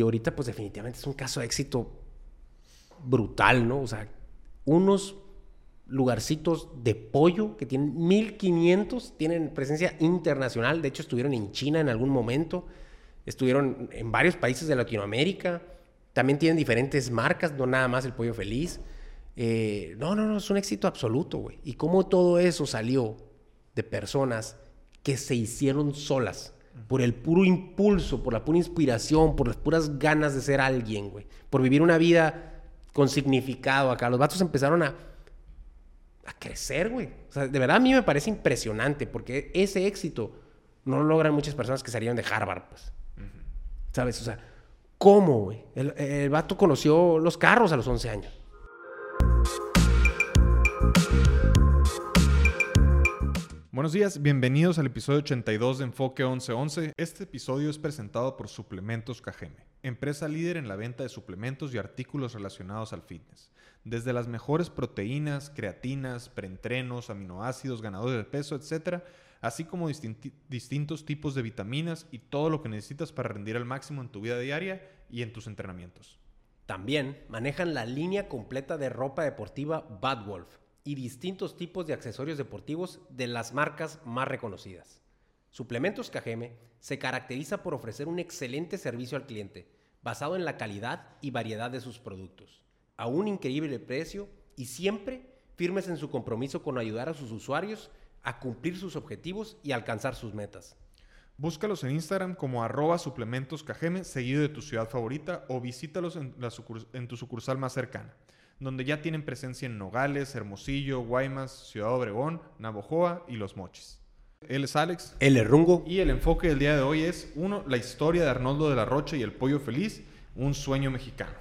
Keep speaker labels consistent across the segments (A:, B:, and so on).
A: Y ahorita, pues definitivamente es un caso de éxito brutal, ¿no? O sea, unos lugarcitos de pollo que tienen 1500, tienen presencia internacional. De hecho, estuvieron en China en algún momento, estuvieron en varios países de Latinoamérica. También tienen diferentes marcas, no nada más el pollo feliz. Eh, no, no, no, es un éxito absoluto, güey. Y cómo todo eso salió de personas que se hicieron solas por el puro impulso, por la pura inspiración, por las puras ganas de ser alguien, güey. Por vivir una vida con significado acá. Los vatos empezaron a, a crecer, güey. O sea, de verdad a mí me parece impresionante porque ese éxito no lo logran muchas personas que salieron de Harvard, pues. ¿Sabes? O sea, ¿cómo, güey? El, el vato conoció los carros a los 11 años.
B: Buenos días, bienvenidos al episodio 82 de Enfoque 1111. Este episodio es presentado por Suplementos Cajeme, empresa líder en la venta de suplementos y artículos relacionados al fitness. Desde las mejores proteínas, creatinas, preentrenos, aminoácidos, ganadores de peso, etc., así como distintos tipos de vitaminas y todo lo que necesitas para rendir al máximo en tu vida diaria y en tus entrenamientos.
A: También manejan la línea completa de ropa deportiva Bad Wolf y distintos tipos de accesorios deportivos de las marcas más reconocidas. Suplementos Cajeme se caracteriza por ofrecer un excelente servicio al cliente, basado en la calidad y variedad de sus productos, a un increíble precio y siempre firmes en su compromiso con ayudar a sus usuarios a cumplir sus objetivos y alcanzar sus metas.
B: Búscalos en Instagram como arroba suplementos seguido de tu ciudad favorita, o visítalos en, en tu sucursal más cercana donde ya tienen presencia en Nogales, Hermosillo, Guaymas, Ciudad Obregón, Navojoa y Los Mochis. Él es Alex.
A: Él es Rungo.
B: Y el enfoque del día de hoy es, uno, la historia de Arnoldo de la Rocha y el pollo feliz, un sueño mexicano.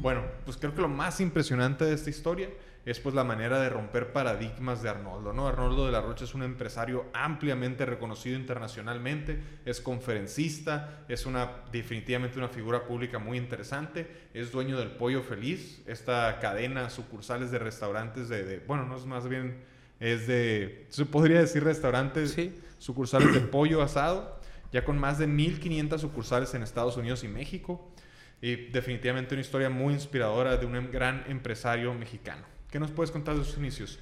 B: Bueno, pues creo que lo más impresionante de esta historia es pues la manera de romper paradigmas de Arnoldo, ¿no? Arnoldo de la Rocha es un empresario ampliamente reconocido internacionalmente, es conferencista, es una definitivamente una figura pública muy interesante, es dueño del Pollo Feliz, esta cadena sucursales de restaurantes de, bueno, no es más bien, es de, se podría decir restaurantes, sucursales de pollo asado, ya con más de 1500 sucursales en Estados Unidos y México. Y definitivamente una historia muy inspiradora de un gran empresario mexicano. ¿Qué nos puedes contar de sus inicios?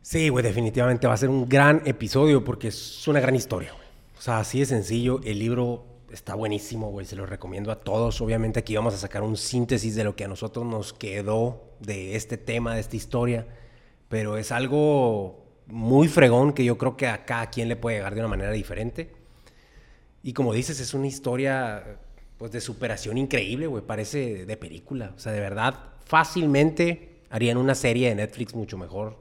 A: Sí, güey, definitivamente va a ser un gran episodio porque es una gran historia, güey. O sea, así de sencillo. El libro está buenísimo, güey. Se lo recomiendo a todos. Obviamente aquí vamos a sacar un síntesis de lo que a nosotros nos quedó de este tema, de esta historia. Pero es algo muy fregón que yo creo que a cada quien le puede llegar de una manera diferente. Y como dices, es una historia pues de superación increíble, güey. Parece de película. O sea, de verdad, fácilmente harían una serie de Netflix mucho mejor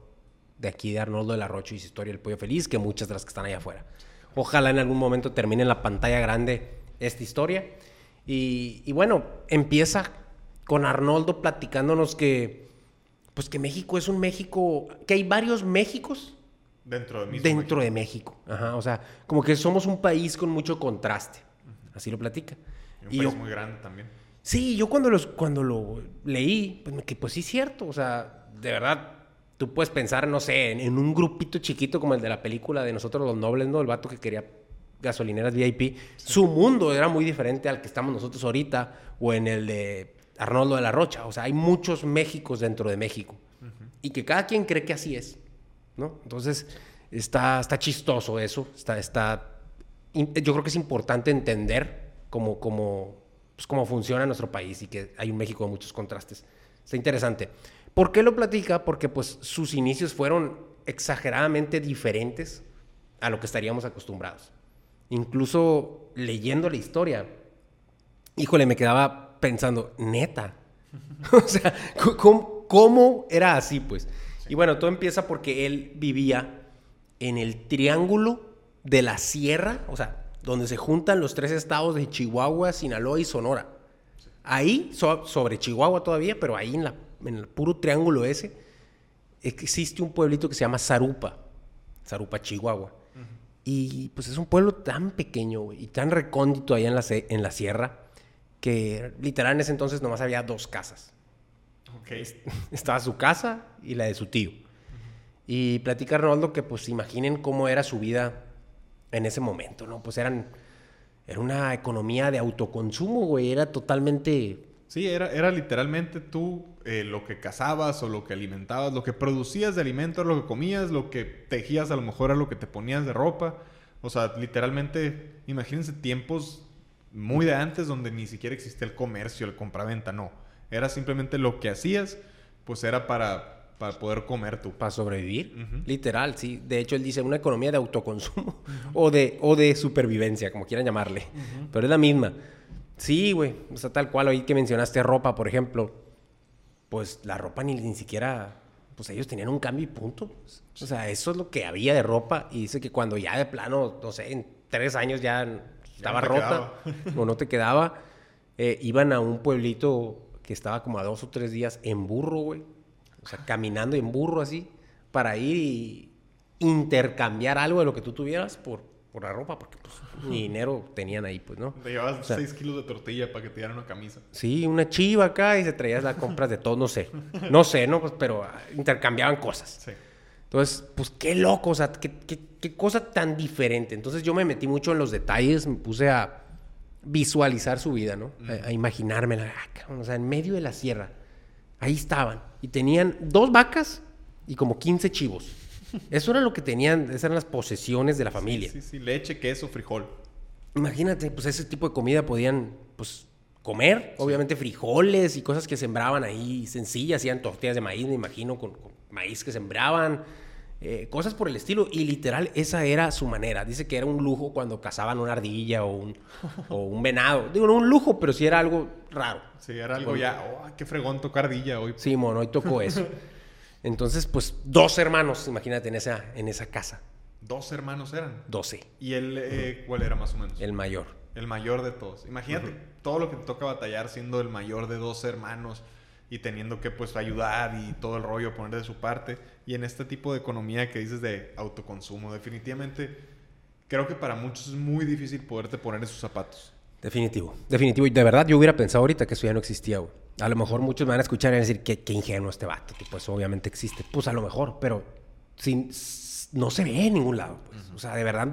A: de aquí de Arnoldo de la Rocha y su historia del pollo feliz que muchas de las que están allá afuera. Ojalá en algún momento termine en la pantalla grande esta historia. Y, bueno, empieza con Arnoldo platicándonos que, pues que México es un México, que hay varios Méxicos
B: dentro de,
A: dentro México. de México. Ajá, o sea, como que somos un país con mucho contraste. Así lo platica.
B: Y un país muy grande también.
A: Sí, yo cuando, los, cuando lo leí, pues, que pues sí es cierto, o sea, de verdad, tú puedes pensar, no sé, en, un grupito chiquito como el de la película de Nosotros los Nobles, ¿no? El vato que quería gasolineras VIP. Su mundo era muy diferente al que estamos nosotros ahorita o en el de Arnoldo de la Rocha. O sea, hay muchos Méxicos dentro de México. Y que cada quien cree que así es, ¿no? Entonces, está, está chistoso eso. Está, está, yo creo que es importante entender como, como pues, cómo funciona nuestro país y que hay un México de muchos contrastes. Está interesante. ¿Por qué lo platica? Porque pues sus inicios fueron exageradamente diferentes a lo que estaríamos acostumbrados. Incluso leyendo la historia, híjole, me quedaba pensando, neta. o sea, ¿cómo, era así, pues? Y bueno, todo empieza porque él vivía en el triángulo de la sierra, o sea, donde se juntan los tres estados de Chihuahua, Sinaloa y Sonora. Ahí, sobre Chihuahua todavía, pero ahí en, la, en, el puro triángulo ese, existe un pueblito que se llama Zarupa, Zarupa, Chihuahua. Y pues es un pueblo tan pequeño y tan recóndito allá en la, en la sierra que literal en ese entonces nomás había dos casas.
B: Okay.
A: Estaba su casa y la de su tío. Y platica Arnoldo que pues imaginen cómo era su vida en ese momento, ¿no? Pues eran era una economía de autoconsumo, güey. Era totalmente...
B: Sí, era, era literalmente tú eh, lo que cazabas o lo que alimentabas, lo que producías de alimento lo que comías, lo que tejías a lo mejor era lo que te ponías de ropa. O sea, literalmente, imagínense tiempos muy de antes donde ni siquiera existía el comercio, el compraventa, no. Era simplemente lo que hacías, pues era para, para poder comer tú.
A: Para sobrevivir, literal, sí. De hecho, él dice una economía de autoconsumo o, de, o de supervivencia, como quieran llamarle. Pero es la misma. Sí, güey. O sea, tal cual, hoy que mencionaste ropa, por ejemplo, pues la ropa ni, ni siquiera pues ellos tenían un cambio y punto. O sea, eso es lo que había de ropa. Y dice que cuando ya de plano, no sé, en tres años ya estaba rota o no te quedaba, eh, iban a un pueblito que estaba como a dos o tres días en burro, güey. O sea, caminando en burro así, para ir y intercambiar algo de lo que tú tuvieras por, por la ropa, porque pues ni dinero tenían ahí, pues, ¿no?
B: Te llevabas 6 kilos de tortilla para que te dieran una camisa.
A: Sí, una chiva acá y se traías las compras de todo, no sé. No sé, ¿no? Pues, pero ah, intercambiaban cosas. Sí. Entonces, pues qué loco, o sea, qué, qué, qué, cosa tan diferente. Entonces yo me metí mucho en los detalles, me puse a visualizar su vida, ¿no? A, a, imaginármela, ah, o sea, en medio de la sierra. Ahí estaban. Y tenían dos vacas y como 15 chivos. Eso era lo que tenían, esas eran las posesiones de la familia.
B: Sí, sí, sí, leche, queso, frijol.
A: Imagínate, pues ese tipo de comida podían, pues, comer. Obviamente frijoles y cosas que sembraban ahí sencillas, hacían tortillas de maíz, me imagino, con, con maíz que sembraban. Eh, cosas por el estilo. Y literal, esa era su manera. Dice que era un lujo cuando cazaban una ardilla o un, o un venado. Digo, no un lujo, pero sí era algo raro.
B: Sí, era algo ya, oh, qué fregón tocar ardilla hoy.
A: Sí, mono, hoy tocó eso. Entonces, pues, dos hermanos, imagínate, en esa, en esa casa.
B: ¿Dos hermanos eran?
A: Doce.
B: ¿Y él eh, cuál era más o menos?
A: El mayor.
B: El mayor de todos. Imagínate uh -huh. todo lo que te toca batallar siendo el mayor de dos hermanos y teniendo que pues ayudar y todo el rollo poner de su parte. Y en este tipo de economía que dices de autoconsumo, definitivamente creo que para muchos es muy difícil poderte poner en sus zapatos.
A: Definitivo, definitivo. Y de verdad yo hubiera pensado ahorita que eso ya no existía, güey. A lo mejor muchos me van a escuchar y van a decir que, que ingenuo este vato, que pues obviamente existe. Pues a lo mejor, pero sin, no se ve en ningún lado. Pues. Uh -huh. O sea, de verdad,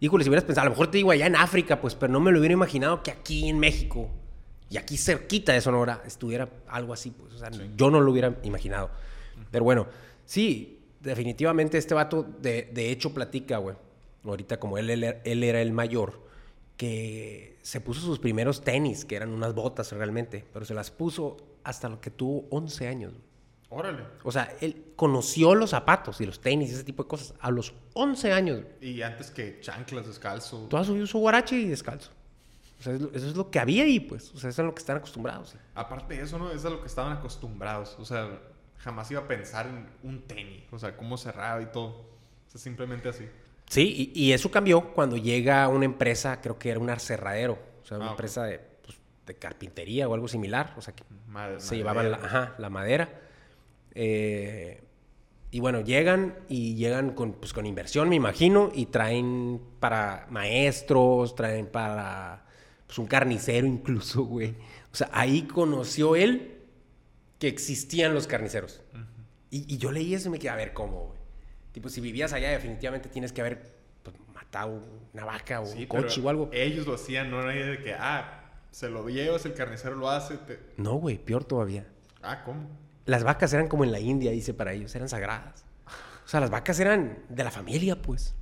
A: híjole, si hubieras pensado, a lo mejor te digo allá en África, pues, pero no me lo hubiera imaginado que aquí en México y aquí cerquita de Sonora estuviera algo así, pues. O sea, sí. yo no lo hubiera imaginado. Pero bueno, sí, definitivamente este vato de, de hecho platica, güey. Ahorita como él, él, él era el mayor que se puso sus primeros tenis, que eran unas botas realmente, pero se las puso hasta lo que tuvo 11 años.
B: Órale.
A: O sea, él conoció los zapatos y los tenis y ese tipo de cosas a los 11 años.
B: Y antes que chanclas, descalzo.
A: Toda su vida usó guarache y descalzo. O sea, eso es lo que había ahí, pues. O sea, eso es lo que están acostumbrados.
B: Aparte de eso, ¿no? Es a lo que estaban acostumbrados. O sea, jamás iba a pensar en un tenis. O sea, cómo cerraba y todo. O sea, simplemente así.
A: Sí, y, y, eso cambió cuando llega una empresa, creo que era un arcerradero, o sea, una ah, empresa de, pues, de, carpintería o algo similar, o sea, que Madre, se llevaban la, ajá, la madera. Eh, y bueno, llegan y llegan con, pues, con inversión, me imagino, y traen para maestros, traen para pues, un carnicero incluso, güey. O sea, ahí conoció él que existían los carniceros. Uh -huh. y, y, yo leí eso y me quedé, a ver, ¿cómo, güey? Tipo, si vivías allá, definitivamente tienes que haber pues, matado una vaca o sí, un coche o algo.
B: Ellos lo hacían, no era de que, ah, se lo llevas, el carnicero lo hace. Te...
A: No, güey, peor todavía.
B: Ah, ¿cómo?
A: Las vacas eran como en la India, dice para ellos, eran sagradas. O sea, las vacas eran de la familia, pues.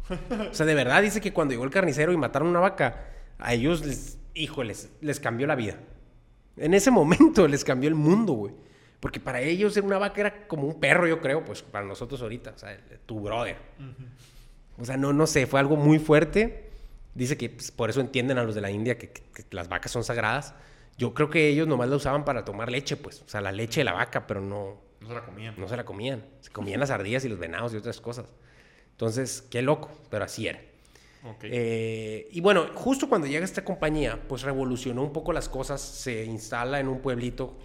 A: O sea, de verdad dice que cuando llegó el carnicero y mataron una vaca, a ellos les, híjoles, les cambió la vida. En ese momento les cambió el mundo, güey. Porque para ellos una vaca era como un perro, yo creo, pues para nosotros ahorita, o sea, tu brother. Uh -huh. O sea, no, no sé, fue algo muy fuerte. Dice que pues, por eso entienden a los de la India que, que, que, las vacas son sagradas. Yo creo que ellos nomás la usaban para tomar leche, pues, o sea, la leche de la vaca, pero no...
B: No se la comían.
A: No se la comían. Se comían las ardillas y los venados y otras cosas. Entonces, qué loco, pero así era. Okay. Eh, y bueno, justo cuando llega esta compañía, pues revolucionó un poco las cosas, se instala en un pueblito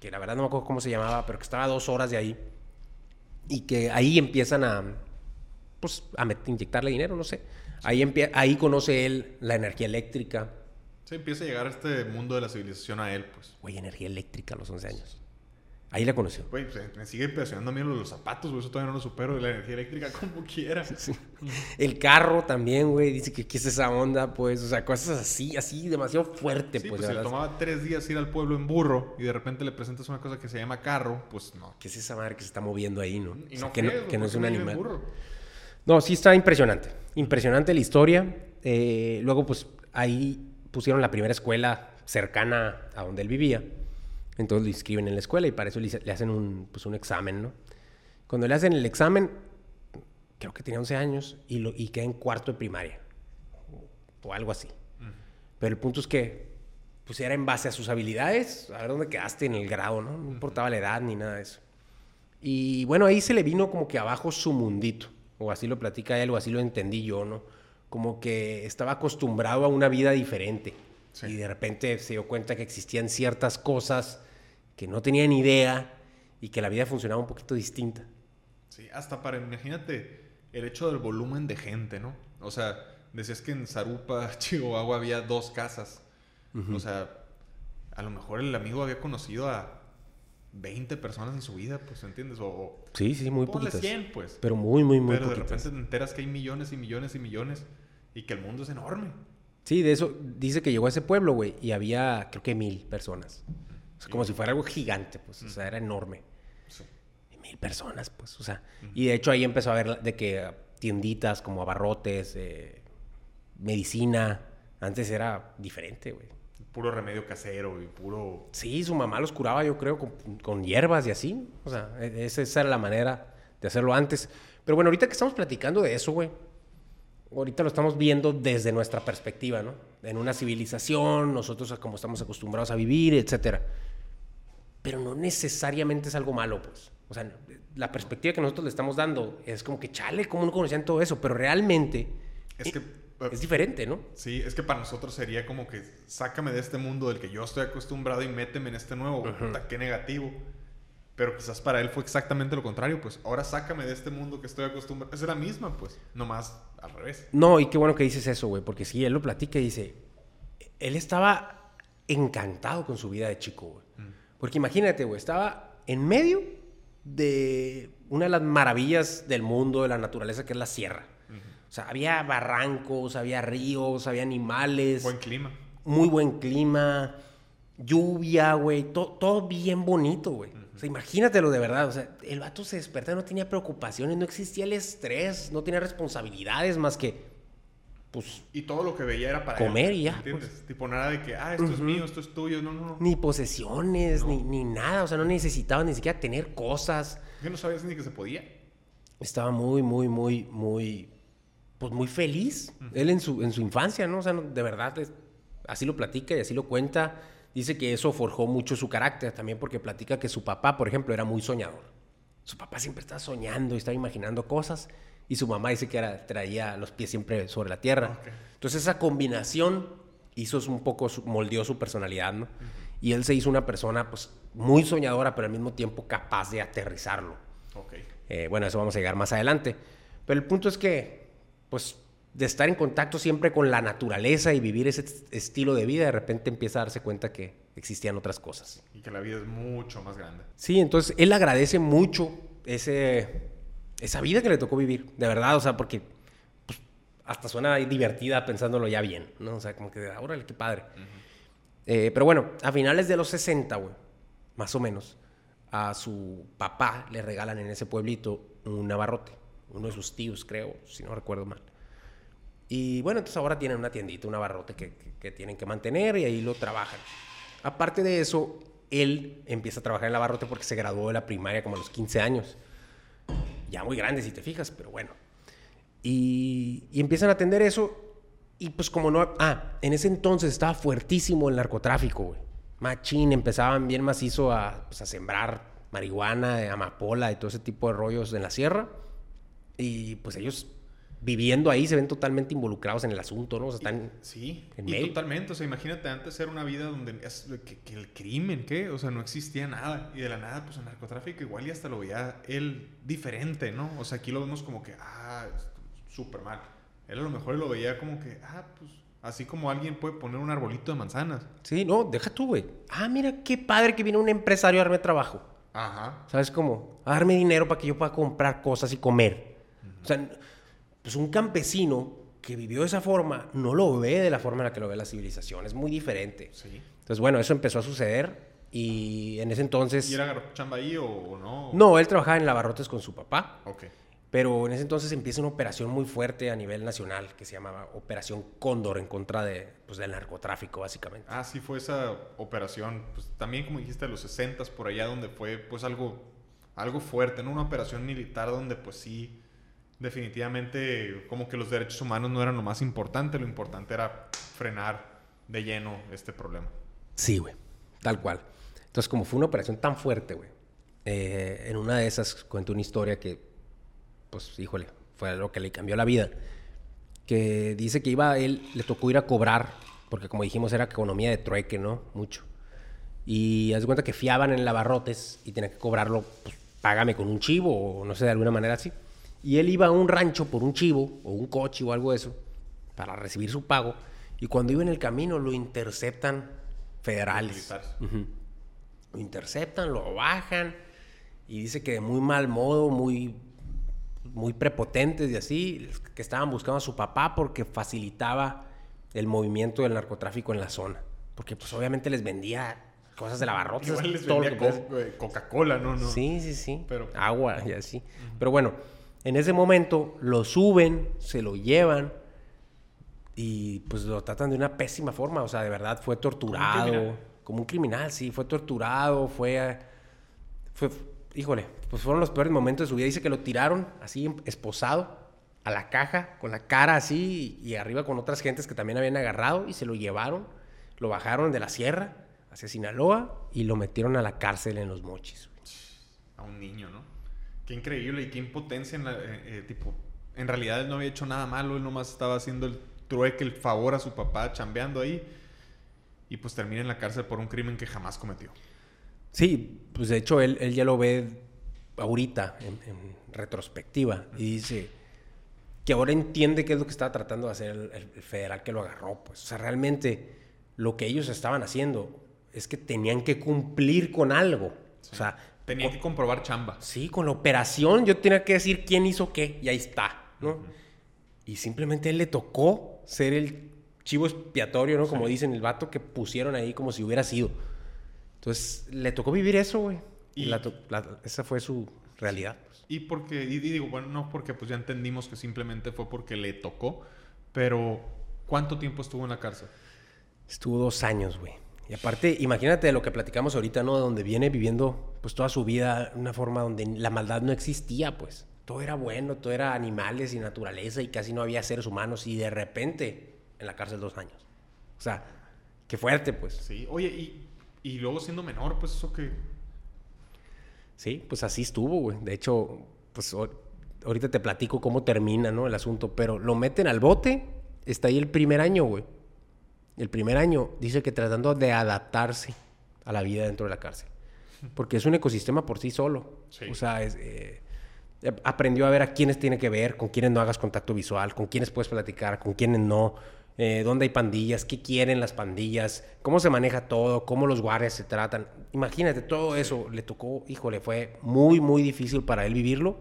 A: que la verdad no me acuerdo cómo se llamaba, pero que estaba a dos horas de ahí. Y que ahí empiezan a, pues, a inyectarle dinero, no sé. Ahí, ahí conoce él la energía eléctrica.
B: Sí, empieza a llegar a este mundo de la civilización a él, pues.
A: Güey, energía eléctrica a los 11 años. Ahí la conoció.
B: Güey, pues, me sigue impresionando a mí los zapatos, güey. Eso todavía no lo supero. De la energía eléctrica como quiera.
A: El carro también, güey. Dice que qué es esa onda, pues. O sea, cosas así, así, demasiado fuerte,
B: Sí,
A: pues.
B: pues si le tomaba tres días ir al pueblo en burro y de repente le presentas una cosa que se llama carro, pues no.
A: ¿Qué es esa madre que se está moviendo ahí, no?
B: Y
A: O sea,
B: no
A: que, no, que no es un animal.
B: burro.
A: No, sí está impresionante. Impresionante la historia. Eh, luego, pues, ahí pusieron la primera escuela cercana a donde él vivía. Entonces lo inscriben en la escuela y para eso le, hacen un, pues, un examen, ¿no? Cuando le hacen el examen, creo que tenía 11 años y, lo, y queda en cuarto de primaria. O algo así. Pero el punto es que, pues, era en base a sus habilidades, a ver dónde quedaste en el grado, ¿no? No importaba la edad ni nada de eso. Y bueno, ahí se le vino como que abajo su mundito, o así lo platica él, o así lo entendí yo, ¿no? Como que estaba acostumbrado a una vida diferente.
B: Sí.
A: Y de repente se dio cuenta que existían ciertas cosas que no tenía ni idea y que la vida funcionaba un poquito distinta.
B: Sí, hasta para, imagínate, el hecho del volumen de gente, ¿no? O sea, decías que en Zarupa, Chihuahua, había dos casas. O sea, a lo mejor el amigo había conocido a 20 personas en su vida, pues, ¿entiendes? O,
A: Sí, sí, muy poquitas.
B: 100, pues.
A: Pero muy, muy, muy
B: Pero de
A: poquitas.
B: repente te enteras que hay millones y millones y millones y que el mundo es enorme.
A: Sí, de eso dice que llegó a ese pueblo, güey, y había creo que mil personas. O sea, como si fuera algo gigante, pues, o sea, era enorme.
B: Sí.
A: Y mil personas, pues, o sea. Y de hecho ahí empezó a ver de que tienditas como abarrotes, eh, medicina. Antes era diferente, güey.
B: Puro remedio casero y puro...
A: Sí, su mamá los curaba, yo creo, con, con hierbas y así. O sea, e- esa, esa era la manera de hacerlo antes. Pero bueno, ahorita que estamos platicando de eso, güey, ahorita lo estamos viendo desde nuestra perspectiva, ¿no? En una civilización, nosotros como estamos acostumbrados a vivir, etcétera. Pero no necesariamente es algo malo, pues. O sea, la perspectiva que nosotros le estamos dando es como que, chale, ¿cómo no conocían todo eso? Pero realmente
B: Es que...
A: es diferente, ¿no?
B: Sí, es que para nosotros sería como que sácame de este mundo del que yo estoy acostumbrado y méteme en este nuevo. Puta, qué negativo. Pero quizás para él fue exactamente lo contrario, pues ahora sácame de este mundo que estoy acostumbrado. Es la misma, pues, nomás al revés.
A: No, y qué bueno que dices eso, güey, porque sí, él lo platica y dice, él estaba encantado con su vida de chico, güey. Porque imagínate, güey, estaba en medio de una de las maravillas del mundo, de la naturaleza, que es la sierra. O sea, había barrancos, había ríos, había animales,
B: Buen clima.
A: muy buen clima, lluvia, güey, to- todo bien bonito, güey. O sea, imagínatelo de verdad. O sea, el vato se despertaba, no tenía preocupaciones, no existía el estrés, no tenía responsabilidades más que, pues,
B: Y todo lo que veía era para
A: Comer
B: él,
A: y ya,
B: ¿Entiendes? Tipo nada de que, ah, esto es mío, esto es tuyo. No, no, no.
A: ni posesiones, ni, ni nada. O sea, no necesitaba ni siquiera tener cosas.
B: Yo no sabías ni que se podía.
A: Estaba muy, muy, muy, muy, pues muy feliz. Él en su, en su infancia, ¿no? O sea, no- de verdad, es- así lo platica y así lo cuenta. Dice que eso forjó mucho su carácter también porque platica que su papá, por ejemplo, era muy soñador. Su papá siempre estaba soñando y estaba imaginando cosas y su mamá dice que era, traía los pies siempre sobre la tierra.
B: Ok.
A: Entonces esa combinación hizo un poco, moldeó su personalidad, ¿no? Y él se hizo una persona pues muy soñadora, pero al mismo tiempo capaz de aterrizarlo.
B: Ok.
A: Eh, bueno, eso vamos a llegar más adelante. Pero el punto es que, pues, de estar en contacto siempre con la naturaleza y vivir ese est- estilo de vida, de repente empieza a darse cuenta que existían otras cosas.
B: Y que la vida es mucho más grande.
A: Sí, entonces él agradece mucho ese, esa vida que le tocó vivir, de verdad, o sea, porque pues, hasta suena divertida pensándolo ya bien, ¿no? O sea, como que, órale, qué padre. Eh, pero bueno, a finales de los 60, güey, más o menos, a su papá le regalan en ese pueblito un abarrote, uno de sus tíos, creo, si no recuerdo mal. Y bueno, entonces ahora tienen una tiendita, un abarrote que, que- que tienen que mantener y ahí lo trabajan. Aparte de eso, él empieza a trabajar en el abarrote porque se graduó de la primaria como a los 15 años. Ya muy grande si te fijas, pero bueno. Y, y empiezan a atender eso. Y pues como no... Ah, en ese entonces estaba fuertísimo el narcotráfico, güey. Machín, empezaban bien macizo a, pues, a sembrar marihuana, amapola y todo ese tipo de rollos en la sierra. Y pues ellos viviendo ahí se ven totalmente involucrados en el asunto, ¿no? O sea, están...
B: Sí,
A: en
B: y totalmente. O sea, imagínate antes era una vida donde que, que el crimen, ¿qué? O sea, no existía nada. Y de la nada, pues el narcotráfico igual y hasta lo veía él diferente, ¿no? O sea, aquí lo vemos como que, ah, súper mal. Él a lo mejor lo veía como que, ah, pues así como alguien puede poner un arbolito de manzanas.
A: Sí, no, deja tú, güey. Ah, mira qué padre que viene un empresario a darme trabajo.
B: Ajá.
A: ¿Sabes cómo? A darme dinero para que yo pueda comprar cosas y comer. O sea, pues un campesino que vivió de esa forma no lo ve de la forma en la que lo ve la civilización. Es muy diferente.
B: Sí.
A: Entonces, bueno, eso empezó a suceder y en ese entonces...
B: ¿Y era chamba ahí o no?
A: No, él trabajaba en Lavarrotes con su papá.
B: Ok.
A: Pero en ese entonces empieza una operación muy fuerte a nivel nacional que se llamaba Operación Cóndor en contra de, pues, del narcotráfico, básicamente.
B: Ah, sí, fue esa operación, pues también como dijiste, de los 60 por allá, donde fue pues algo, algo fuerte, ¿no? Una operación militar donde pues sí, definitivamente como que los derechos humanos no eran lo más importante, lo importante era frenar de lleno este problema.
A: Sí, güey, tal cual. Entonces, como fue una operación tan fuerte, güey, eh, en una de esas cuento una historia que, pues, híjole, fue lo que le cambió la vida. Que dice que iba, él le tocó ir a cobrar, porque como dijimos era economía de trueque, ¿no? Mucho. Y haz cuenta que fiaban en lavarrotes y tenía que cobrarlo, pues, págame con un chivo o no sé, de alguna manera así. Y él iba a un rancho por un chivo o un coche o algo de eso para recibir su pago. Y cuando iba en el camino lo interceptan federales. Lo interceptan, lo bajan y dice que de muy mal modo, muy, muy prepotentes y así, que estaban buscando a su papá porque facilitaba el movimiento del narcotráfico en la zona. Porque pues obviamente les vendía cosas de.
B: Igual les vendía
A: puedas.
B: co- eh, Coca-Cola, ¿no? no.
A: Sí, sí, sí.
B: Pero-
A: Agua y así. Pero bueno, en ese momento lo suben, se lo llevan y pues lo tratan de una pésima forma. O sea, de verdad fue torturado. Como un criminal, sí. Fue torturado, fue... fue híjole, pues fueron los peores momentos de su vida. Dice que lo tiraron así esposado a la caja, con la cara así y arriba con otras gentes que también habían agarrado y se lo llevaron. Lo bajaron de la sierra hacia Sinaloa y lo metieron a la cárcel en los mochis.
B: A un niño, ¿no? Qué increíble y qué impotencia en la, eh, eh, tipo, en realidad él no había hecho nada malo, él nomás estaba haciendo el trueque, el favor a su papá, chambeando ahí. Y pues termina en la cárcel por un crimen que jamás cometió.
A: Sí, pues de hecho él, él ya lo ve ahorita en, en retrospectiva y dice que ahora entiende qué es lo que estaba tratando de hacer el, el- el federal que lo agarró. Pues. O sea, realmente lo que ellos estaban haciendo es que tenían que cumplir con algo. O sea,
B: Tenía que comprobar chamba.
A: sí, con la operación yo tenía que decir quién hizo qué y ahí está, ¿no? Y simplemente él le tocó ser el chivo expiatorio, ¿no? Como dicen el vato que pusieron ahí como si hubiera sido. Entonces, le tocó vivir eso, güey. Y, la la- esa fue su realidad. pues.
B: Y porque, y digo, bueno, no porque pues ya entendimos que simplemente fue porque le tocó, pero ¿cuánto tiempo estuvo en la cárcel?
A: Estuvo dos años, güey. Y aparte, imagínate de lo que platicamos ahorita, ¿no? Donde viene viviendo pues toda su vida de una forma donde la maldad no existía, pues. Todo era bueno, todo era animales y naturaleza y casi no había seres humanos y de repente en la cárcel dos años. O sea, qué fuerte, pues.
B: Sí, oye, y, y luego siendo menor, pues eso que...
A: Sí, pues así estuvo, güey. De hecho, pues ahorita te platico cómo termina, ¿no? El asunto, pero lo meten al bote, está ahí el primer año, güey. El primer año dice que tratando de adaptarse a la vida dentro de la cárcel. Porque es un ecosistema por sí solo.
B: Sí.
A: O sea, es, eh, aprendió a ver a quiénes tiene que ver, con quiénes no hagas contacto visual, con quiénes puedes platicar, con quiénes no, eh, dónde hay pandillas, qué quieren las pandillas, cómo se maneja todo, cómo los guardias se tratan. Imagínate, todo eso le tocó, híjole, fue muy, muy difícil para él vivirlo,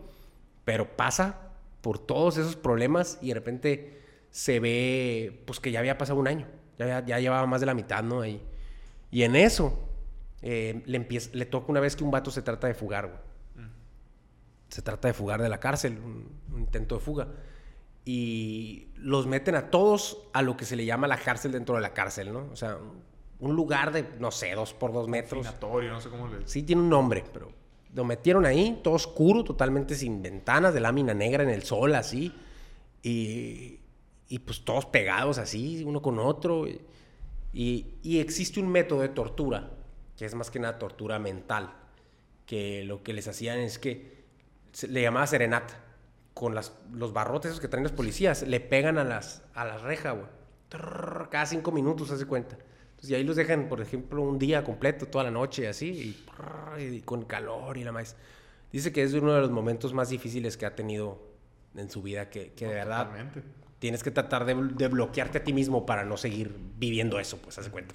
A: pero pasa por todos esos problemas y de repente se ve, pues que ya había pasado un año, ya, ya, llevaba más de la mitad, ¿no? Ahí. Y en eso eh, le, empieza, le toca una vez que un vato se trata de fugar, güey se trata de fugar de la cárcel, un, un intento de fuga. Y los meten a todos a lo que se le llama la cárcel dentro de la cárcel, ¿no? O sea, un, lugar de, no sé, dos por dos metros.
B: No sé cómo le...
A: Sí, tiene un nombre, pero lo metieron ahí, todo oscuro, totalmente sin ventanas, de lámina negra en el sol, así. Y, y pues todos pegados así, uno con otro. Y, y- existe un método de tortura, que es más que nada tortura mental, que lo que les hacían es que se- le llamaba serenata. Con las, los barrotes esos que traen los policías, le pegan a las, a las rejas, güey. Cada cinco minutos, hace cuenta. Entonces, y ahí los dejan, por ejemplo, un día completo, toda la noche, así, y, y con calor y la más. Dice que es uno de los momentos más difíciles que ha tenido en su vida, que, que de verdad
B: Totalmente.
A: Tienes que tratar de, bloquearte a ti mismo para no seguir viviendo eso, pues, hace cuenta.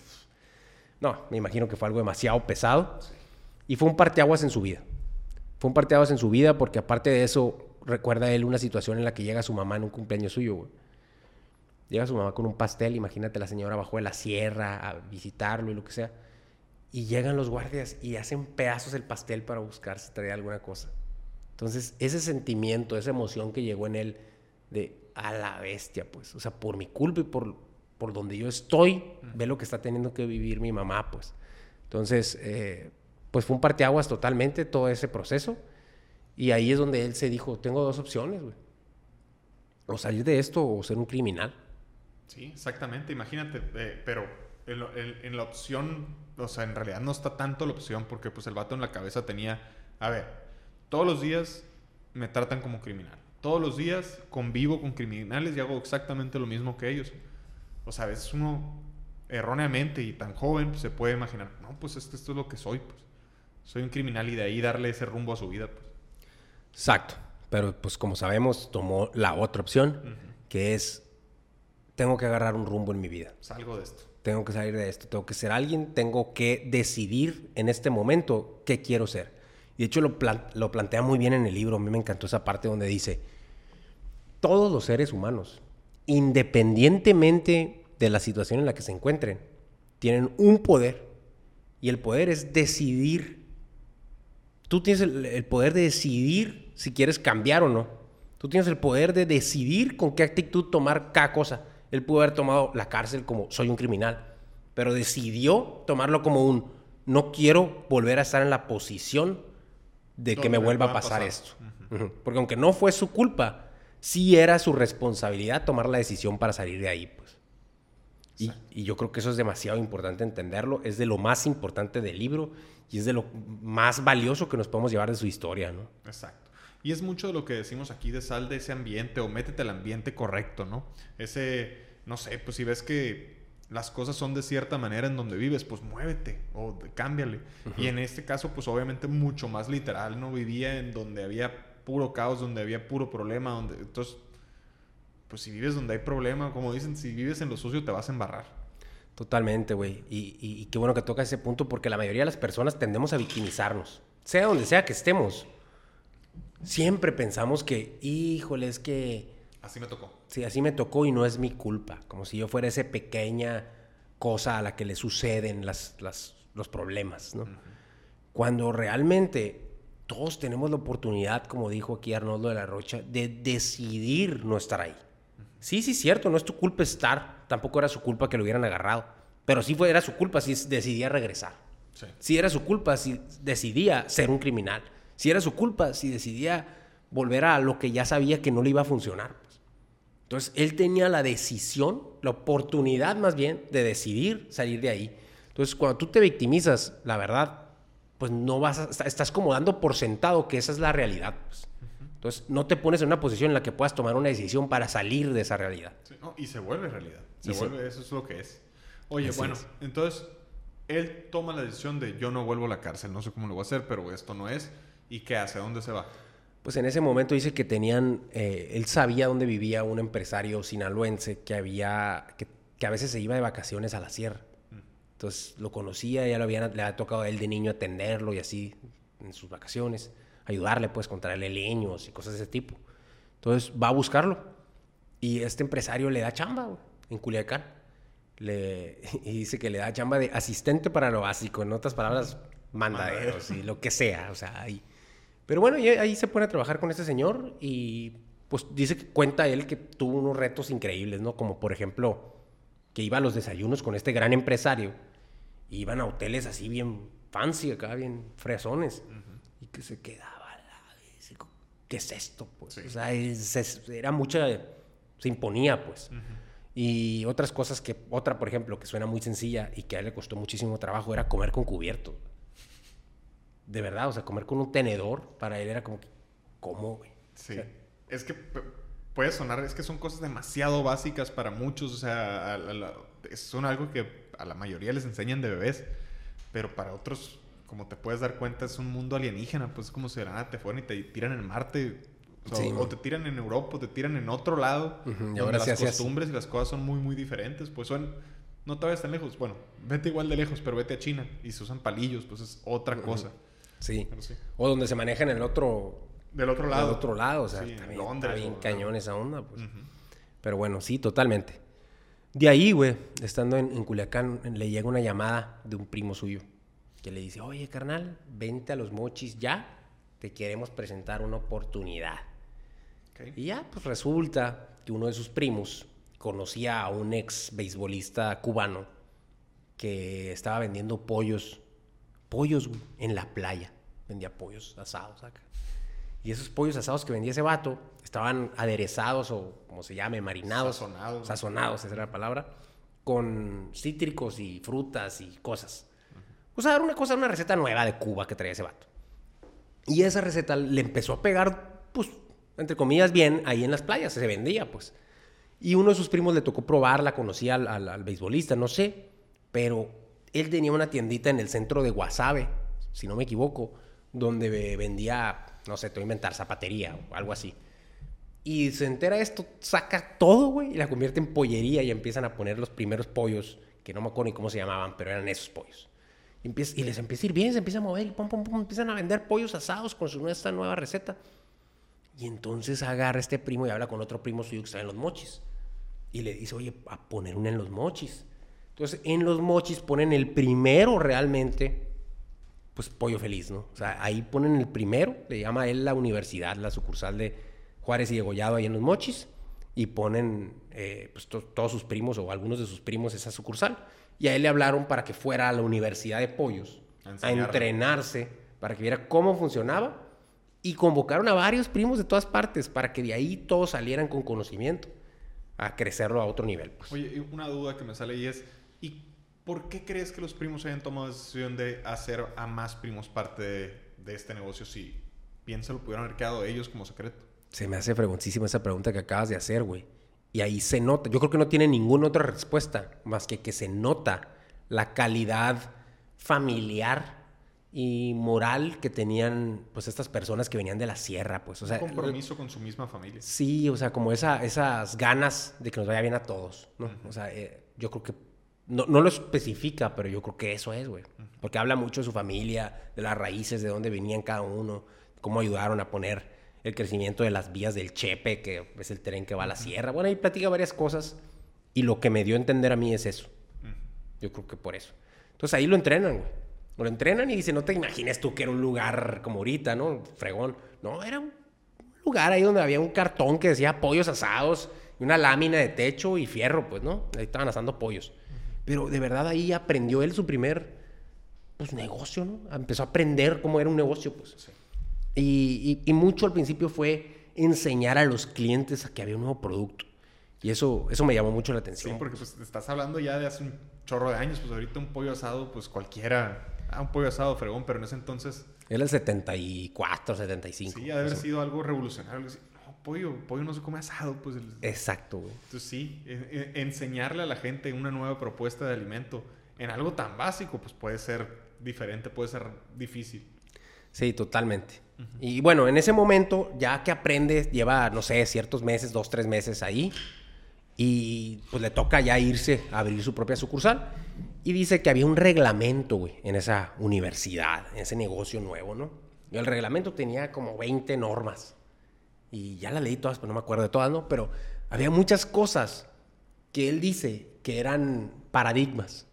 A: No, me imagino que fue algo demasiado pesado. Y fue un parteaguas en su vida. Fue un parteaguas en su vida porque aparte de eso, recuerda él una situación en la que llega su mamá en un cumpleaños suyo. Llega su mamá con un pastel, imagínate la señora bajó de la sierra a visitarlo y lo que sea. Y llegan los guardias y hacen pedazos el pastel para buscar si traía alguna cosa. Entonces, ese sentimiento, esa emoción que llegó en él de a la bestia, pues, o sea, por mi culpa y por, por donde yo estoy, ve lo que está teniendo que vivir mi mamá, pues. Entonces, eh, pues fue un parteaguas totalmente todo ese proceso. Y ahí es donde él se dijo, tengo dos opciones, güey. O salir de esto o ser un criminal.
B: Sí, exactamente. Imagínate, eh, pero en, la opción, o sea, en realidad no está tanto la opción porque pues el vato en la cabeza tenía, a ver, todos los días me tratan como criminal. Todos los días convivo con criminales y hago exactamente lo mismo que ellos. O sea, a veces uno erróneamente y tan joven pues, se puede imaginar, no, pues esto, esto es lo que soy, pues. Soy un criminal y de ahí darle ese rumbo a su vida, pues.
A: Exacto. Pero pues como sabemos, tomó la otra opción, que es, tengo que agarrar un rumbo en mi vida.
B: Salgo de esto.
A: Tengo que salir de esto, tengo que ser alguien, tengo que decidir en este momento qué quiero ser. Y de hecho lo, lo plantea muy bien en el libro, a mí me encantó esa parte donde dice, todos los seres humanos, independientemente de la situación en la que se encuentren, tienen un poder. Y el poder es decidir Tú tienes el, poder de decidir si quieres cambiar o no. Tú tienes el poder de decidir con qué actitud tomar cada cosa. Él pudo haber tomado la cárcel como soy un criminal, pero decidió tomarlo como un no quiero volver a estar en la posición de que me vuelva a pasar, esto. Porque aunque no fue su culpa, sí era su responsabilidad tomar la decisión para salir de ahí. Pues. Y, y, yo creo que eso es demasiado importante entenderlo. Es de lo más importante del libro y es de lo más valioso que nos podemos llevar de su historia, ¿no?
B: Exacto. Y es mucho de lo que decimos aquí de sal de ese ambiente o métete al ambiente correcto, ¿no? Ese, no sé, pues si ves que las cosas son de cierta manera en donde vives, pues muévete o cámbiale. Y en este caso, pues obviamente mucho más literal, ¿no? Vivía en donde había puro caos, donde había puro problema, donde... Entonces, pues si vives donde hay problema, como dicen, si vives en lo sucio te vas a embarrar.
A: Totalmente, güey. Y, qué bueno que toca ese punto porque la mayoría de las personas tendemos a victimizarnos. Sea donde sea que estemos. Siempre pensamos que, híjole, es que...
B: Así me tocó.
A: Sí, así me tocó y no es mi culpa. Como si yo fuera esa pequeña cosa a la que le suceden las, los problemas, ¿no? Cuando realmente todos tenemos la oportunidad, como dijo aquí Arnoldo de la Rocha, de decidir no estar ahí. Sí, sí, cierto, no es tu culpa estar, tampoco era su culpa que lo hubieran agarrado, pero sí fue, era su culpa si decidía regresar. Sí. era su culpa si decidía ser un criminal. Si era su culpa si decidía volver a lo que ya sabía que no le iba a funcionar. Pues. Entonces, él tenía la decisión, la oportunidad más bien, de decidir salir de ahí. Entonces, cuando tú te victimizas, la verdad, pues no vas a, estás como dando por sentado que esa es la realidad. Pues. Entonces, no te pones en una posición en la que puedas tomar una decisión para salir de esa realidad.
B: y se vuelve realidad. Se vuelve, eso es lo que es. Oye, bueno, entonces, él toma la decisión de yo no vuelvo a la cárcel, no sé cómo lo voy a hacer, pero esto no es. ¿Y qué hace? ¿A dónde se va?
A: Pues en ese momento dice que tenían, eh, él sabía dónde vivía un empresario sinaloense que había, que, que, a veces se iba de vacaciones a la sierra. Entonces lo conocía, ya lo le había tocado a él de niño atenderlo y así en sus vacaciones ayudarle, pues, traerle leños y cosas de ese tipo. Entonces va a buscarlo. Y este empresario le da chamba en Culiacán. Le, y dice que le da chamba de asistente para lo básico, en otras palabras, mandaderos y lo que sea. O sea, ahí. Pero bueno, ahí se pone a trabajar con este señor y pues dice que cuenta él que tuvo unos retos increíbles, ¿no? Como por ejemplo, que iba a los desayunos con este gran empresario. Iban a hoteles así bien fancy acá, bien fresones. Y que se quedaba ¿qué es esto? Pues? O sea, era mucha, se imponía, pues. Y otras cosas que, otra, por ejemplo, que suena muy sencilla y que a él le costó muchísimo trabajo, era comer con cubierto. De verdad, o sea, comer con un tenedor, para él era como, ¿cómo, güey?
B: Sí. es que puede sonar, es que son cosas demasiado básicas para muchos, o sea, son algo que a la mayoría les enseñan de bebés, pero para otros como te puedes dar cuenta, es un mundo alienígena, pues es como si te fueron y te tiran en Marte. O, te tiran en Europa, o te tiran en otro lado. Y ahora las costumbres y las cosas son muy, muy diferentes. Pues son, no te vayas tan lejos. Bueno, vete igual de lejos, pero vete a China y se usan palillos, pues es otra cosa.
A: Sí.
B: Sí.
A: O donde se maneja en el otro...
B: Del otro lado.
A: Del otro lado, o sea,
B: Sí,
A: bien,
B: Londres
A: está bien
B: o-
A: cañón esa onda, pues.
B: Ujú.
A: Pero bueno, sí, totalmente. De ahí, güey, estando en, en Culiacán, le llega una llamada de un primo suyo que le dice, oye, carnal, vente a los mochis ya, te queremos presentar una oportunidad. Y ya, pues resulta que uno de sus primos conocía a un ex beisbolista cubano que estaba vendiendo pollos, pollos en la playa. Vendía pollos asados acá. Y esos pollos asados que vendía ese vato estaban aderezados o como se llame, marinados.
B: Sazonados.
A: Sazonados, esa era la palabra. Con cítricos y frutas y cosas. O sea, era una cosa, una receta nueva de Cuba que traía ese vato. Y esa receta le empezó a pegar, pues, entre comillas, bien ahí en las playas, se vendía, pues. Y uno de sus primos le tocó probarla, conocía al, al, al beisbolista, no sé, pero él tenía una tiendita en el centro de Guasave, si no me equivoco, donde ve- vendía, no sé, te voy a inventar, zapatería o algo así. Y se entera esto, saca todo, güey, y la convierte en pollería y empiezan a poner los primeros pollos, que no me acuerdo ni cómo se llamaban, pero eran esos pollos. Y, empieza- y les empieza a ir bien, se empieza a mover y pum, pum, empiezan a vender pollos asados con su, esta nueva receta. Y entonces agarra este primo y habla con otro primo suyo que está en los mochis. Y le dice, oye, a poner una en los mochis. Entonces, en los mochis ponen el primero realmente, pues pollo feliz, ¿no? O sea, ahí ponen el primero, le llama a él la universidad, la sucursal de Juárez y Degollado ahí en los mochis, y ponen eh, pues, to- todos sus primos o algunos de sus primos esa sucursal. Y a él le hablaron para que fuera a la universidad de pollos
B: A
A: entrenarse, para que viera cómo funcionaba. Y convocaron a varios primos de todas partes para que de ahí todos salieran con conocimiento a crecerlo a otro nivel. Pues.
B: Oye, una duda que me sale ahí es, ¿y por qué crees que los primos hayan tomado la decisión de hacer a más primos parte de, de este negocio si piensa lo pudieron haber quedado ellos como secreto?
A: Se me hace fregoncísima esa pregunta que acabas de hacer, güey. Y ahí se nota. Yo creo que no tiene ninguna otra respuesta más que que se nota la calidad familiar y moral que tenían pues estas personas que venían de la sierra, pues, o sea,
B: Un compromiso con su misma familia.
A: Sí, o sea, como esa, esas ganas de que nos vaya bien a todos, ¿no? O sea, eh, yo creo que no, no lo especifica, pero yo creo que eso es, güey. Porque habla mucho de su familia, de las raíces, de dónde venían cada uno, cómo ayudaron a poner el crecimiento de las vías del Chepe, que es el tren que va a la sierra. Bueno, ahí platica varias cosas y lo que me dio a entender a mí es eso. Yo creo que por eso. Entonces ahí lo entrenan, güey. Lo entrenan y dice, no te imagines tú que era un lugar como ahorita, ¿no? Fregón. No, era un lugar ahí donde había un cartón que decía pollos asados y una lámina de techo y fierro, pues, ¿no? Ahí estaban asando pollos. Pero de verdad ahí aprendió él su primer, pues, negocio, ¿no? Empezó a aprender cómo era un negocio, pues. Y, y- y mucho al principio fue enseñar a los clientes a que había un nuevo producto. Y eso, eso me llamó mucho la
B: Sí,
A: atención.
B: porque pues estás hablando ya de hace un chorro de años, pues ahorita un pollo asado, pues cualquiera, ah, un pollo asado fregón, pero en ese entonces
A: Era el 74, 75.
B: sí, ha de haber sido algo revolucionario. Pollo, pollo no se come asado, pues el-.
A: Exacto, güey.
B: Entonces sí, e- e- enseñarle a la gente una nueva propuesta de alimento en algo tan básico, pues puede ser diferente, puede ser difícil.
A: Sí, totalmente. Y bueno, en ese momento, ya que aprendes, lleva, no sé, ciertos meses, dos, tres meses ahí, y pues le toca ya irse a abrir su propia sucursal. Y dice que había un reglamento, güey, en esa universidad, en ese negocio nuevo, ¿no? Y el reglamento tenía como 20 normas. Y ya las leí todas, pero no me acuerdo de todas, ¿no? Pero había muchas cosas que él dice que eran paradigmas.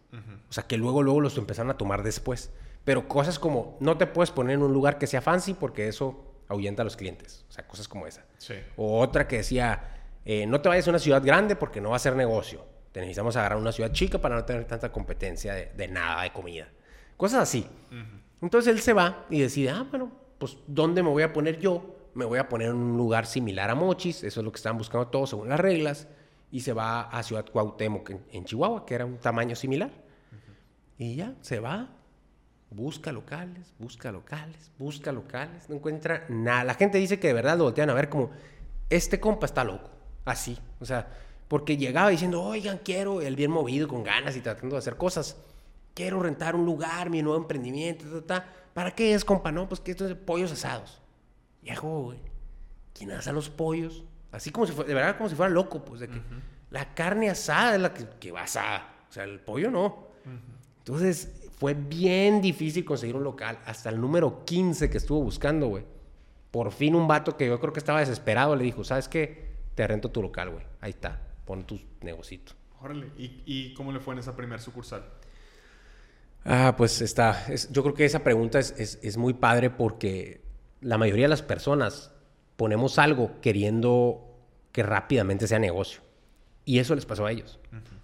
A: O sea, que luego, luego los empezaron a tomar después. Pero cosas como, no te puedes poner en un lugar que sea fancy porque eso ahuyenta a los clientes. O sea, cosas como esa.
B: Sí.
A: O otra que decía, eh, no te vayas a una ciudad grande porque no va a ser negocio. Te necesitamos agarrar una ciudad chica para no tener tanta competencia de, de nada, de comida. Cosas así. Entonces él se va y decide, ah, bueno, pues ¿dónde me voy a poner yo? Me voy a poner en un lugar similar a Mochis, eso es lo que estaban buscando todos según las reglas, y se va a Ciudad Cuauhtémoc en, en Chihuahua, que era un tamaño similar. Y ya, se va, busca locales, busca locales, busca locales, no encuentra nada. La gente dice que de verdad lo voltean a ver como, este compa está loco, así. O sea, porque llegaba diciendo, oigan, quiero, él bien movido, con ganas y tratando de hacer cosas. Quiero rentar un lugar, mi nuevo emprendimiento, ta, ta. ¿Para qué es, compa? No, pues que esto es pollos asados. Viejo, güey. ¿Quién asa los pollos? Así como si fuera, de verdad, como si fuera loco, pues, de que la carne asada es la que, que va asada. O sea, el pollo no. Entonces, Fue bien difícil conseguir un local. Hasta el número 15 que estuvo buscando, güey. Por fin un vato que yo creo que estaba desesperado le dijo, ¿sabes qué? Te rento tu local, güey. Ahí está. Pon tu negocito.
B: Órale. ¿Y, y cómo le fue en esa primer sucursal?
A: Ah, pues está. es- yo creo que esa pregunta es, es- es muy padre porque la mayoría de las personas ponemos algo queriendo que rápidamente sea negocio. Y eso les pasó a ellos.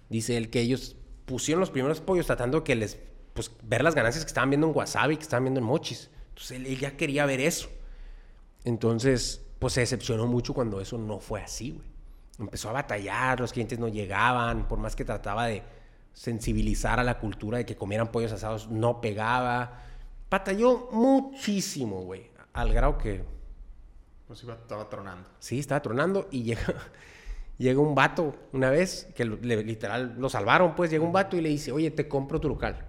A: Dice él que ellos pusieron los primeros pollos tratando que les, pues, ver las ganancias que estaban viendo en Wasabi, que estaban viendo en Mochis. Entonces él, él ya quería ver eso. Entonces, pues se decepcionó mucho cuando eso no fue así, güey. Empezó a batallar, los clientes no llegaban, por más que trataba de sensibilizar a la cultura de que comieran pollos asados, no pegaba. Batalló muchísimo, güey. Al grado que
B: Pues iba, estaba tronando.
A: Sí, estaba tronando y llega, llega un vato una vez que le- literal lo salvaron, pues llega un vato y le dice, oye, te compro tu local.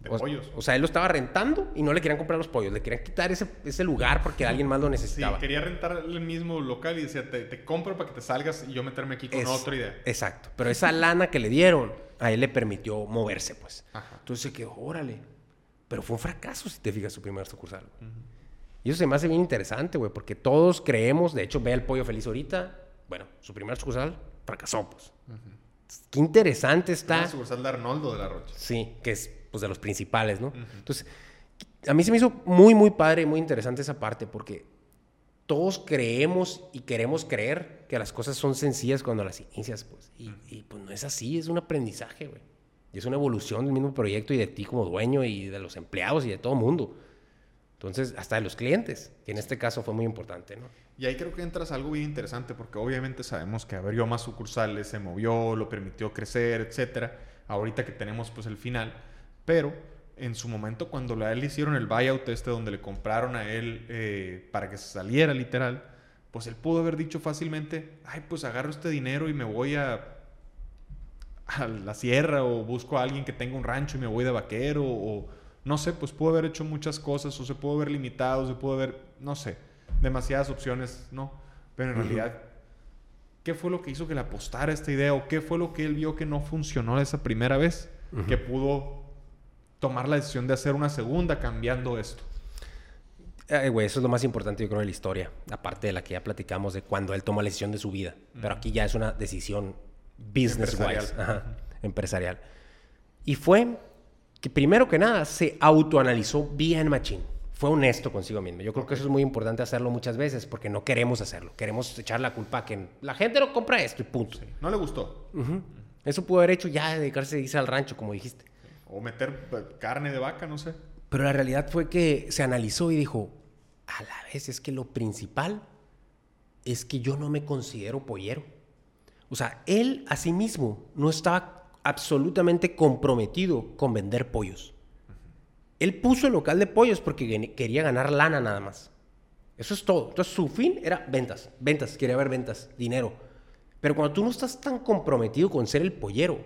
B: De
A: O,
B: pollos.
A: o sea, él lo estaba rentando y no le querían comprar los pollos, le querían quitar ese, ese lugar porque alguien más lo
B: Sí,
A: necesitaba.
B: quería rentar el mismo local y decía, te, te compro para que te salgas y yo meterme aquí con
A: Es-
B: otra idea.
A: Exacto. Pero esa lana que le dieron, a él le permitió moverse, pues.
B: Ajá.
A: Entonces se quedó, órale. Pero fue un fracaso si te fijas su primer sucursal. Y eso se me hace bien interesante, güey, porque todos creemos, de hecho, ve el pollo feliz ahorita. Bueno, su primer sucursal fracasó, pues. Qué interesante está.
B: Una sucursal de Arnoldo de la Rocha.
A: Sí, que es pues de los principales, ¿no? Entonces, a mí se me hizo muy, muy padre y muy interesante esa parte porque todos creemos y queremos creer que las cosas son sencillas cuando las inicias, pues. Y, y, pues no es así, es un aprendizaje, güey. Y es una evolución del mismo proyecto y de ti como dueño y de los empleados y de todo el mundo. Entonces, hasta de los clientes, que en este caso fue muy importante, ¿no?
B: Y ahí creo que entras algo bien interesante porque obviamente sabemos que abrió más sucursales, se movió, lo permitió crecer, etcétera. Ahorita que tenemos pues el final, pero en su momento cuando a él hicieron el buyout este donde le compraron a él eh, para que se saliera literal, pues él pudo haber dicho fácilmente, ay pues agarro este dinero y me voy a a la sierra o busco a alguien que tenga un rancho y me voy de vaquero o no sé, pues pudo haber hecho muchas cosas o se pudo haber limitado, se pudo haber, no sé, demasiadas opciones, ¿no? Pero en realidad, ¿qué fue lo que hizo que le apostara esta idea o qué fue lo que él vio que no funcionó esa primera vez que pudo tomar la decisión de hacer una segunda cambiando esto?
A: Eh, güey, eso es lo más importante, yo creo, de la historia. Aparte de la que ya platicamos de cuando él tomó la decisión de su vida. Pero aquí ya es una decisión business-wise,
B: Empresarial.
A: empresarial. Y fue que primero que nada se autoanalizó bien machín. Fue honesto consigo mismo. Yo creo que eso es muy importante hacerlo muchas veces porque no queremos hacerlo. Queremos echar la culpa a que la gente no compra esto y punto.
B: No le gustó.
A: Ujú. Eso pudo haber hecho ya dedicarse irse al rancho, como dijiste.
B: O meter eh, carne de vaca, no sé.
A: Pero la realidad fue que se analizó y dijo, a la vez es que lo principal es que yo no me considero pollero. O sea, él a sí mismo no estaba absolutamente comprometido con vender pollos. Él puso el local de pollos porque quería ganar lana nada más. Eso es todo. Entonces su fin era ventas, ventas, quería ver ventas, dinero. Pero cuando tú no estás tan comprometido con ser el pollero,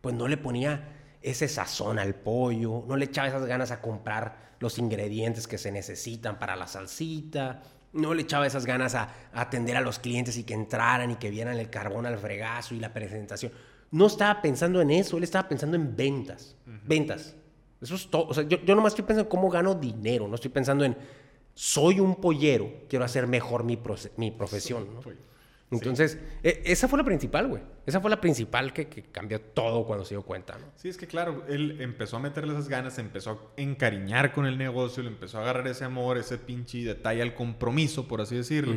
A: pues no le ponía ese sazón al pollo, no le echaba esas ganas a comprar los ingredientes que se necesitan para la salsita, no le echaba esas ganas a, a atender a los clientes y que entraran y que vieran el carbón al fregazo y la presentación. No estaba pensando en eso, él estaba pensando en ventas. Ventas. Eso es todo. O sea, yo, yo nomás estoy pensando en cómo gano dinero, no estoy pensando en soy un pollero, quiero hacer mejor mi, mi profesión. Entonces, e- esa fue la principal, güey. Esa fue la principal que, que cambió todo cuando se dio cuenta, ¿no?
B: Sí, es que claro, él empezó a meterle esas ganas, empezó a encariñar con el negocio, le empezó a agarrar ese amor, ese pinche detalle al compromiso, por así decirlo.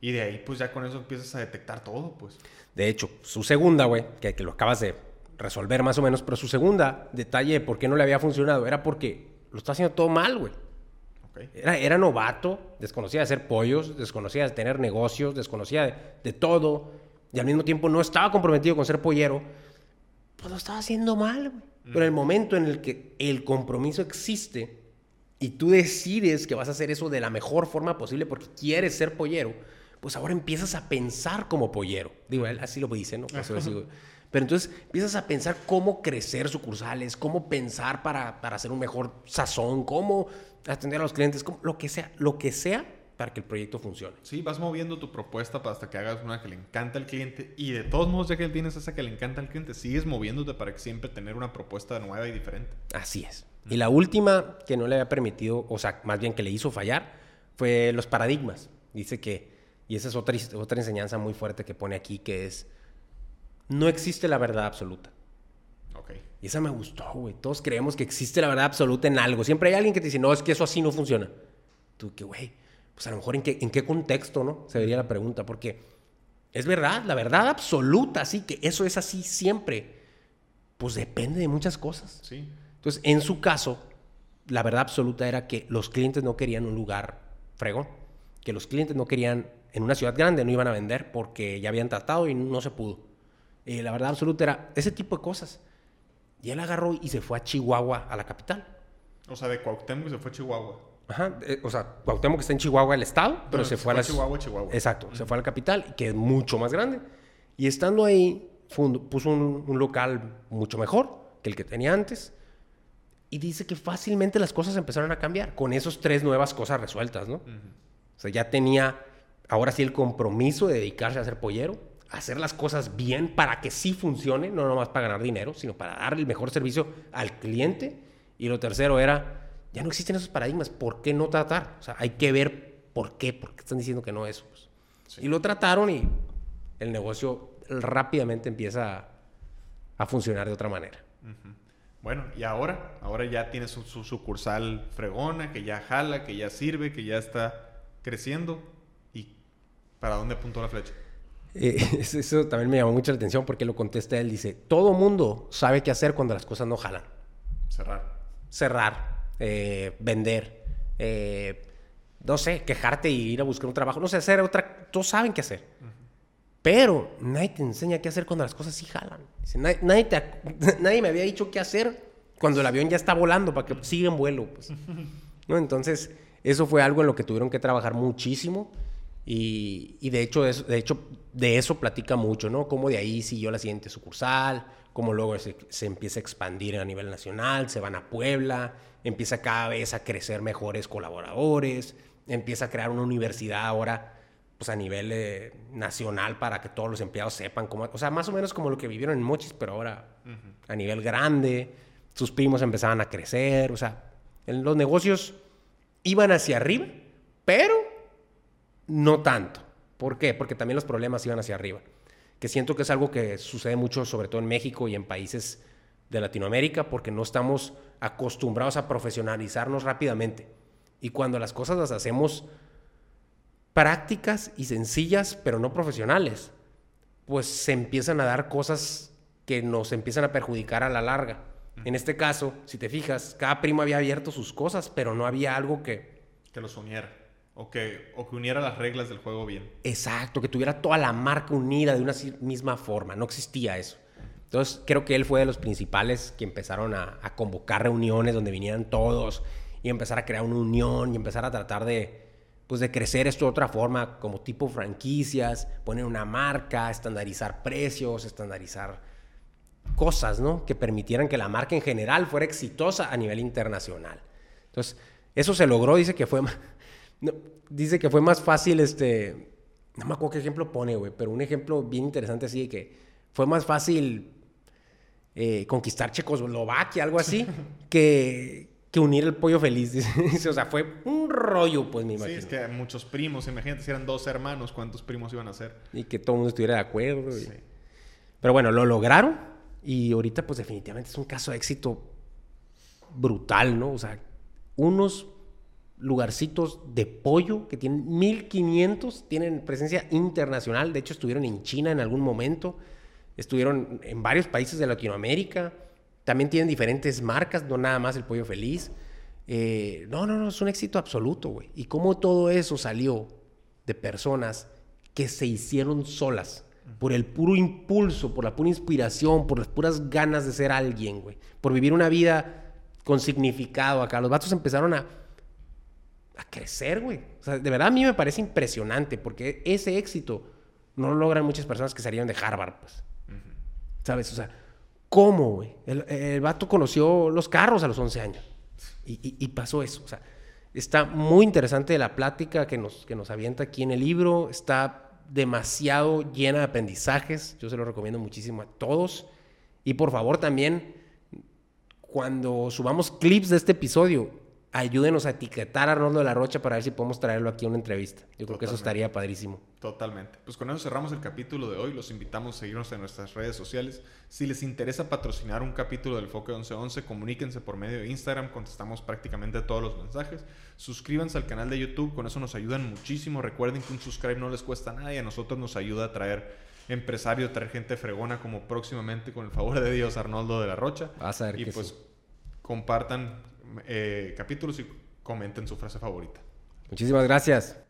B: Y de ahí, pues ya con eso empiezas a detectar todo, pues.
A: De hecho, su segunda, güey, que, que lo acabas de resolver más o menos, pero su segunda detalle de por qué no le había funcionado era porque lo está haciendo todo mal, güey. Era, era novato, desconocía de hacer pollos, desconocía de tener negocios, desconocía de, de todo, y al mismo tiempo no estaba comprometido con ser pollero, pues lo estaba haciendo mal, güey. Pero en el momento en el que el compromiso existe y tú decides que vas a hacer eso de la mejor forma posible porque quieres ser pollero, pues ahora empiezas a pensar como pollero. Digo, él así lo dice, ¿no? Digo. Pero entonces empiezas a pensar cómo crecer sucursales, cómo pensar para, para hacer un mejor sazón, cómo atender a los clientes, cómo- lo que sea, lo que sea para que el proyecto funcione.
B: Sí, vas moviendo tu propuesta hasta que hagas una que le encanta al cliente y de todos modos ya que tienes esa que le encanta al cliente, sigues moviéndote para siempre tener una propuesta nueva y diferente.
A: Así es. Y la última que no le había permitido, o sea, más bien que le hizo fallar, fue los paradigmas. Dice que, y esa es otra, otra enseñanza muy fuerte que pone aquí, que es, no existe la verdad absoluta.
B: Ok.
A: Y esa me gustó, güey. Todos creemos que existe la verdad absoluta en algo. Siempre hay alguien que te dice, no, es que eso así no funciona. Tú, que, güey, pues a lo mejor en qué, en qué contexto, ¿no? Se vería la pregunta, porque es verdad, la verdad absoluta, así que eso es así siempre. Pues depende de muchas cosas.
B: Sí.
A: Entonces, en su caso, la verdad absoluta era que los clientes no querían un lugar fregón, que los clientes no querían, en una ciudad grande no iban a vender porque ya habían tratado y no se pudo. Eh, la verdad absoluta era ese tipo de cosas. Y él agarró y se fue a Chihuahua, a la capital.
B: O sea, de Cuauhtémoc se fue a Chihuahua.
A: Ajá, eh, o sea, Cuauhtémoc está en Chihuahua, el estado, pero se, fue a la
B: Chihuahua, Chihuahua.
A: Exacto, se fue a la capital, que es mucho más grande. Y estando ahí, puso un, un local mucho mejor que el que tenía antes. Y dice que fácilmente las cosas empezaron a cambiar con esas tres nuevas cosas resueltas, ¿no? O sea, ya tenía ahora sí el compromiso de dedicarse a ser pollero, hacer las cosas bien para que sí funcione, no nomás para ganar dinero, sino para dar el mejor servicio al cliente. Y lo tercero era, ya no existen esos paradigmas, ¿por qué no tratar? O sea, hay que ver por qué, por qué están diciendo que no eso. pues. Y lo trataron y el negocio rápidamente empieza a, a funcionar de otra manera.
B: Bueno, y ahora, ahora ya tienes su, su sucursal fregona, que ya jala, que ya sirve, que ya está creciendo. ¿Y para dónde apuntó la flecha?
A: Eh, eso, también me llamó mucho la atención porque lo contesta él. Dice, todo mundo sabe qué hacer cuando las cosas no jalan.
B: Cerrar.
A: Cerrar, eh, vender, eh, no sé, quejarte y ir a buscar un trabajo. No sé, hacer otra... Todos saben qué hacer. Pero nadie te enseña qué hacer cuando las cosas sí jalan. Dice, nadie, nadie, te nadie me había dicho qué hacer cuando el avión ya está volando para que siga en vuelo. Pues. ¿No? Entonces, eso fue algo en lo que tuvieron que trabajar muchísimo. Y, y de, hecho, de hecho, de eso platica mucho, ¿no? Cómo de ahí siguió la siguiente sucursal, cómo luego se, se empieza a expandir a nivel nacional, se van a Puebla, empieza cada vez a crecer mejores colaboradores, empieza a crear una universidad ahora pues a nivel eh, nacional para que todos los empleados sepan cómo, o sea, más o menos como lo que vivieron en Mochis, pero ahora a nivel grande, sus primos empezaban a crecer, o sea, en los negocios iban hacia arriba, pero no tanto. ¿Por qué? Porque también los problemas iban hacia arriba. Que siento que es algo que sucede mucho, sobre todo en México y en países de Latinoamérica, porque no estamos acostumbrados a profesionalizarnos rápidamente. Y cuando las cosas las hacemos prácticas y sencillas, pero no profesionales, pues se empiezan a dar cosas que nos empiezan a perjudicar a la larga. En este caso, si te fijas, cada primo había abierto sus cosas, pero no había algo que,
B: Que los uniera. O que, o que uniera las reglas del juego bien.
A: Exacto, que tuviera toda la marca unida de una misma forma. No existía eso. Entonces, creo que él fue de los principales que empezaron a, a convocar reuniones donde vinieran todos y empezar a crear una unión y empezar a tratar de, pues, de crecer esto de otra forma, como tipo franquicias, poner una marca, estandarizar precios, estandarizar cosas, ¿no? Que permitieran que la marca en general fuera exitosa a nivel internacional. Entonces, eso se logró, dice que fue no, dice que fue más fácil este no me acuerdo qué ejemplo pone, güey, pero un ejemplo bien interesante así de que fue más fácil eh, conquistar Checoslovaquia, algo así, que, que unir el pollo feliz. Dice, o sea, fue un rollo, pues me
B: Sí,
A: imagino.
B: es que muchos primos, imagínate si eran dos hermanos, ¿cuántos primos iban a ser?
A: Y que todo el mundo estuviera de acuerdo. y-
B: Sí.
A: Pero bueno, lo lograron y ahorita pues definitivamente es un caso de éxito brutal, ¿no? O sea, unos lugarcitos de pollo que tienen 1500, tienen presencia internacional, de hecho estuvieron en China en algún momento, estuvieron en varios países de Latinoamérica, también tienen diferentes marcas, no nada más el pollo feliz. Eh, no, no, no, es un éxito absoluto, güey. Y cómo todo eso salió de personas que se hicieron solas por el puro impulso, por la pura inspiración, por las puras ganas de ser alguien, güey. Por vivir una vida con significado acá. Los vatos empezaron a, a crecer, güey. O sea, de verdad a mí me parece impresionante porque ese éxito no lo logran muchas personas que salieron de Harvard, pues. ¿Sabes? O sea, ¿cómo, güey? El, el vato conoció los carros a los 11 años. Y, y- y pasó eso. O sea, Está muy interesante la plática que nos, que nos avienta aquí en el libro. Está demasiado llena de aprendizajes. Yo se lo recomiendo muchísimo a todos. Y por favor también, cuando subamos clips de este episodio, ayúdenos a etiquetar a Arnoldo de la Rocha para ver si podemos traerlo aquí a una entrevista. Yo creo que eso estaría padrísimo.
B: Totalmente. Pues con eso cerramos el capítulo de hoy. Los invitamos a seguirnos en nuestras redes sociales. Si les interesa patrocinar un capítulo del Foque 1111, comuníquense por medio de Instagram. Contestamos prácticamente todos los mensajes. Suscríbanse al canal de YouTube. Con eso nos ayudan muchísimo. Recuerden que un subscribe no les cuesta nada y a nosotros nos ayuda a traer empresarios, traer gente fregona como próximamente, con el favor de Dios, Arnoldo de la Rocha.
A: Vas a ver
B: y
A: que
B: pues
A: sí.
B: compartan eh, capítulos y comenten su frase favorita.
A: Muchísimas gracias.